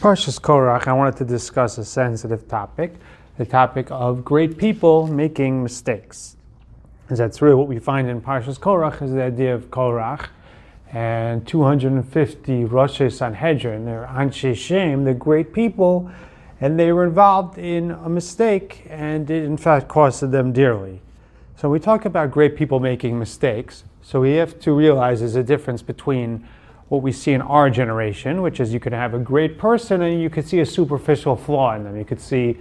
Parshas Korach, I wanted to discuss a sensitive topic, the topic of great people making mistakes. Because that's really what we find in Parshas Korach is the idea of Korach and 250 Rosh Sanhedrin. They're Anshe Shem, they're great people, and they were involved in a mistake, and it in fact costed them dearly. So we talk about great people making mistakes. So we have to realize there's a difference between what we see in our generation, which is you can have a great person and you could see a superficial flaw in them. You could see,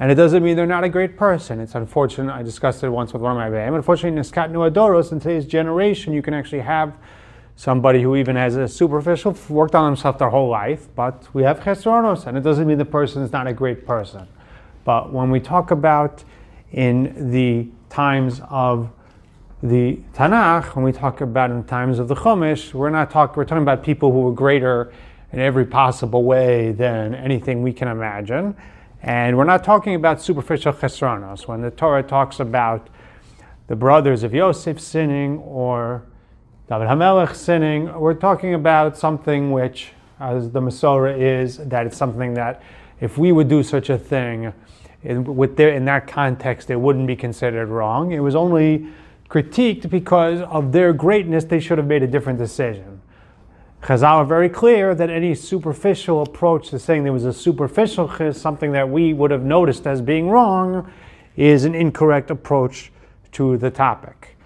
and it doesn't mean they're not a great person. It's unfortunate. I discussed it once with one of my BAM. Unfortunately, in Niskatnu Hadoros, in today's generation, you can actually have somebody who even has a superficial, worked on themselves their whole life, but we have chesronos, and it doesn't mean the person is not a great person. But when we talk about in the times of the Tanakh, when we talk about in times of the Chumash, we're not talking, we're talking about people who were greater in every possible way than anything we can imagine. And we're not talking about superficial chesronos. When the Torah talks about the brothers of Yosef sinning or David Hamelech sinning, we're talking about something which, as the Masorah is, that it's something that if we would do such a thing, in, with their, in that context, it wouldn't be considered wrong. It was only critiqued because of their greatness, they should have made a different decision. Chazal are very clear that any superficial approach to saying there was a superficial chiz, something that we would have noticed as being wrong, is an incorrect approach to the topic.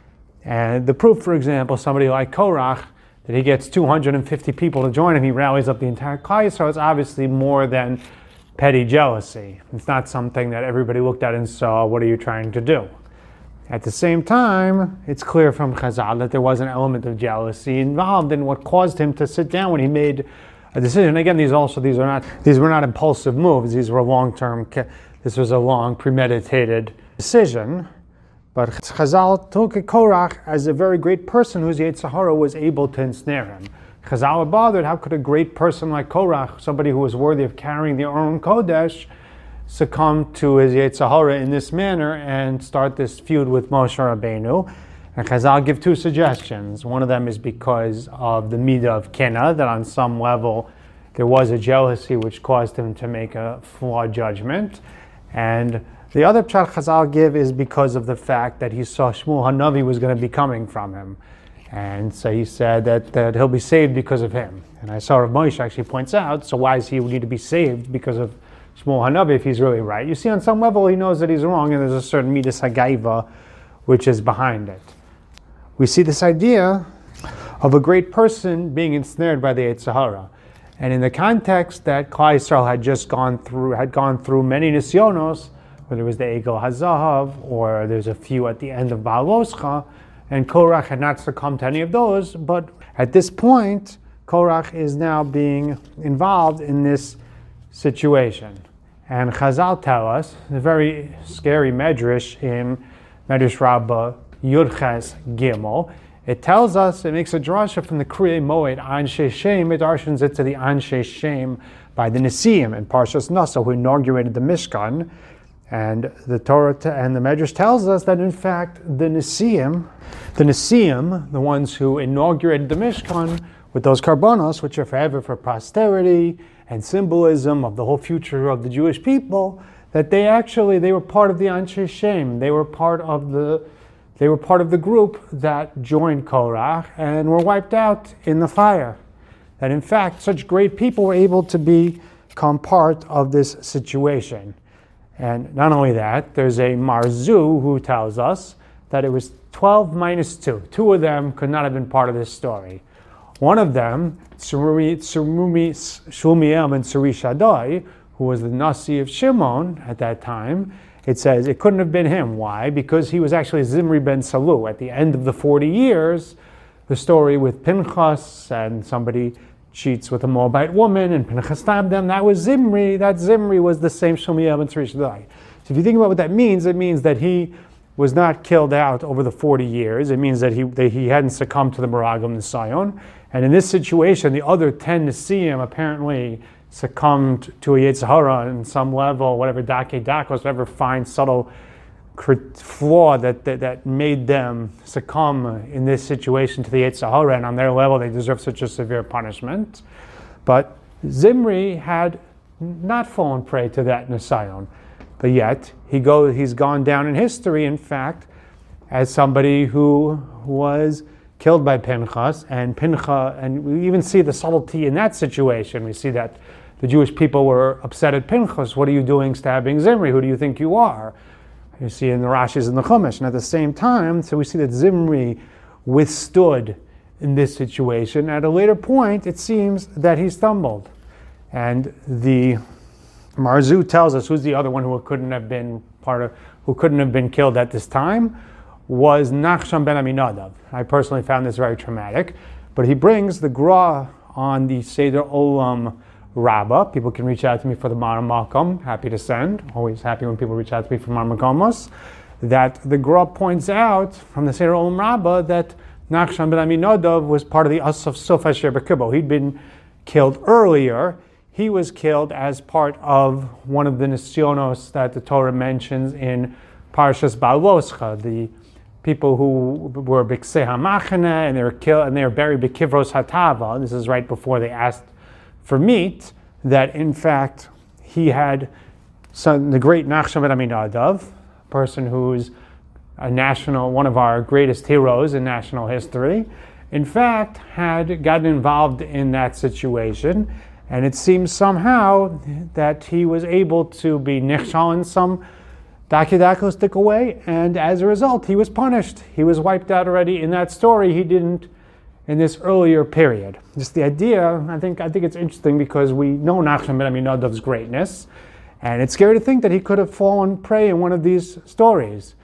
And the proof, for example, somebody like Korach, that he gets 250 people to join him, he rallies up the entire Klal so it's obviously more than petty jealousy. It's not something that everybody looked at and saw, what are you trying to do? At the same time, it's clear from Chazal that there was an element of jealousy involved in what caused him to sit down when he made a decision. Again, these also these are not these were not impulsive moves. These were long term. This was a long premeditated decision. But Chazal took Korach as a very great person whose Yetzer Hara was able to ensnare him. Chazal bothered. How could a great person like Korach, somebody who was worthy of carrying the Aron Kodesh, succumb to his Yetzer Hara in this manner and start this feud with Moshe Rabbeinu. And Chazal give two suggestions. One of them is because of the Midah of Kena, that on some level there was a jealousy which caused him to make a flawed judgment. And the other pshat Chazal give is because of the fact that he saw Shmuel Hanavi was going to be coming from him. And so he said that, that he'll be saved because of him. And I saw Rav Moshe actually points out, so why is he need to be saved because of Shmuel Hanavi if he's really right. You see, on some level, he knows that he's wrong, and there's a certain midas hagaiva which is behind it. We see this idea of a great person being ensnared by the Yetzer Hara. And in the context that Yisrael had just gone through, had gone through many nisyonos, whether it was the Egel Hazahav or there's a few at the end of Baaloscha, and Korach had not succumbed to any of those, but at this point, Korach is now being involved in this situation. And Chazal tell us, a very scary medrash in Medrash Rabbah Yudches Gimel, it tells us, it makes a drasha from the Kriya Moed, Anshe Shem, it darshans it to the Anshe Shem by the Nesiim in Parshas Nasa, who inaugurated the Mishkan. And the Torah t- and the Medrash tells us that in fact the Nesiim, the Nesiim, the ones who inaugurated the Mishkan with those korbanos, which are forever for posterity, and symbolism of the whole future of the Jewish people, that they actually they were part of the Anshe Shem. They were part of the they were part of the group that joined Korach and were wiped out in the fire. That in fact such great people were able to become part of this situation. And not only that, there's a Maharzu who tells us that it was 12 minus 2. Two of them could not have been part of this story. One of them, Shlumiel and Tzurishaddai, who was the Nasi of Shimon at that time, it says it couldn't have been him. Why? Because he was actually Zimri ben Salu. At the end of the 40 years, the story with Pinchas and somebody cheats with a Moabite woman and Pinchas stabbed them, that was Zimri. That Zimri was the same Shlumiel and Tzurishaddai. So if you think about what that means, it means that he was not killed out over the 40 years. It means that he, that he hadn't succumbed to the Meraglim Nisayon. And in this situation, the other 10 Nesiim apparently succumbed to a Yetzer Hara in some level, whatever Dake Dakos, whatever fine, subtle flaw that, that, that, made them succumb in this situation to the Yetzer Hara. And on their level, they deserve such a severe punishment. But Zimri had not fallen prey to that Nisayon, but yet he go, he's gone down in history, in fact, as somebody who was killed by Pinchas, and Pinchas, and we even see the subtlety in that situation. We see that the Jewish people were upset at Pinchas. What are you doing stabbing Zimri? Who do you think you are? You see in the Rashi's and the Chumash. And at the same time, so we see that Zimri withstood in this situation. At a later point, it seems that he stumbled. And the Maharzu tells us who's the other one who couldn't have been part of, who couldn't have been killed at this time was Nachshon ben Aminadav. I personally found this very traumatic, but he brings the Gra on the Seder Olam Rabbah. People can reach out to me for the mareh makom. Happy to send. Always happy when people reach out to me for mareh mekomos. That the Gra points out from the Seder Olam Rabbah that Nachshon ben Aminadav was part of the Asafsuf Asher He'd been killed earlier. He was killed as part of one of the Nisyonos that the Torah mentions in Parshas Baloscha, the people who were Biksei HaMachane and they were killed and they were buried Bekivros Hatava. This is right before they asked for meat. That in fact he had the great Nachshon ben Aminadav, a person who's a national, one of our greatest heroes in national history, in fact had gotten involved in that situation. And it seems somehow that he was able to be nichshal in some Dakidako stick away, and as a result, he was punished. He was wiped out already in that story. He didn't in this earlier period. Just the idea, I think, I think it's interesting because we know Nachman ben Aminadav's greatness, and it's scary to think that he could have fallen prey in one of these stories.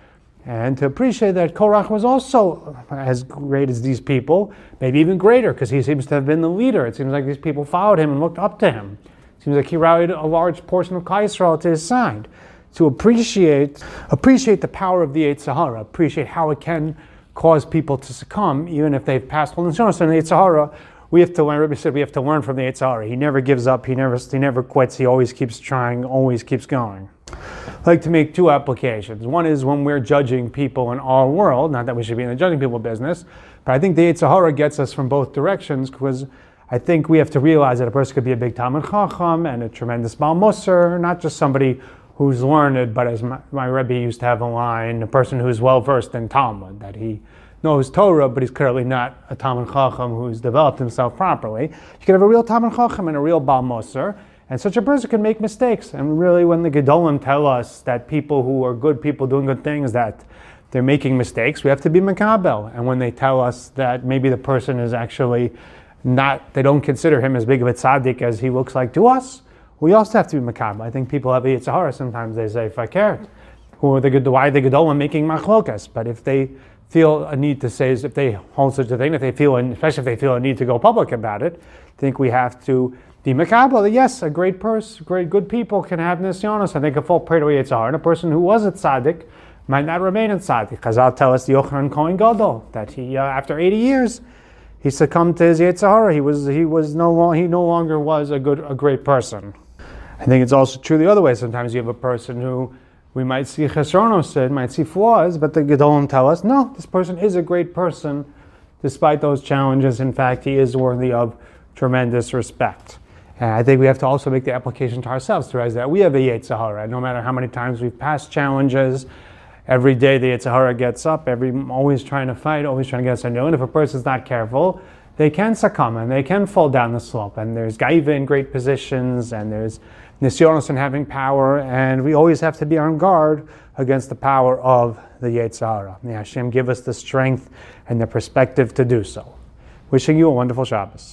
And to appreciate that Korach was also as great as these people, maybe even greater, because he seems to have been the leader. It seems like these people followed him and looked up to him. It seems like he rallied a large portion of Kaisrael to his side to appreciate appreciate the power of the Yetzer Hara, appreciate how it can cause people to succumb, even if they've passed holiness. So in the Yetzer Hara, we have to learn. Rabbi said we have to learn from the Yetzer Hara. He never gives up. He never he never quits. He always keeps trying. Always keeps going. I like to make two applications. One is when we're judging people in our world. Not that we should be in the judging people business, but I think the Yetzer Hara gets us from both directions because. I think we have to realize that a person could be a big Talmud Chacham and a tremendous Baal Musar, not just somebody who's learned, but as my, my Rebbe used to have a line, a person who's well versed in Talmud, that he knows Torah, but he's clearly not a Talmud Chacham who's developed himself properly. You can have a real Talmud Chacham and a real Baal Musar, and such a person can make mistakes. And really, when the Gedolim tell us that people who are good people doing good things, that they're making mistakes, we have to be makabel. And when they tell us that maybe the person is actually not, they don't consider him as big of a tzaddik as he looks like to us, we also have to be makabel. I think people have a Yetzer Hara. Sometimes they say, if I cared, who are the good, why are the gedolim making machlokas? But if they feel a need to say, if they hold such a thing, if they feel, especially if they feel a need to go public about it, I think we have to be makabel. Yes, a great person, great good people can have nisyonos. I think a full prayer to Yetzer Hara, and a person who was a tzaddik might not remain in tzaddik. Chazal tell us the Yochanan Kohen Gadol that he, uh, after 80 years, he succumbed to his Yetzer Hara. He was he was no he no longer was a good a great person. I think it's also true the other way. Sometimes you have a person who we might see chesronos might see flaws, but the Gedolim tell us, no, this person is a great person despite those challenges. In fact, he is worthy of tremendous respect. And I think we have to also make the application to ourselves to realize that we have a Yetzer Hara. No matter how many times we've passed challenges, every day the Yetzer Hara gets up, every always trying to fight, always trying to get us to know. And if a person's not careful, they can succumb and they can fall down the slope. And there's Gaiva in great positions, and there's Nisyonos and having power, and we always have to be on guard against the power of the Yetzer Hara. May Hashem give us the strength and the perspective to do so. Wishing you a wonderful Shabbos.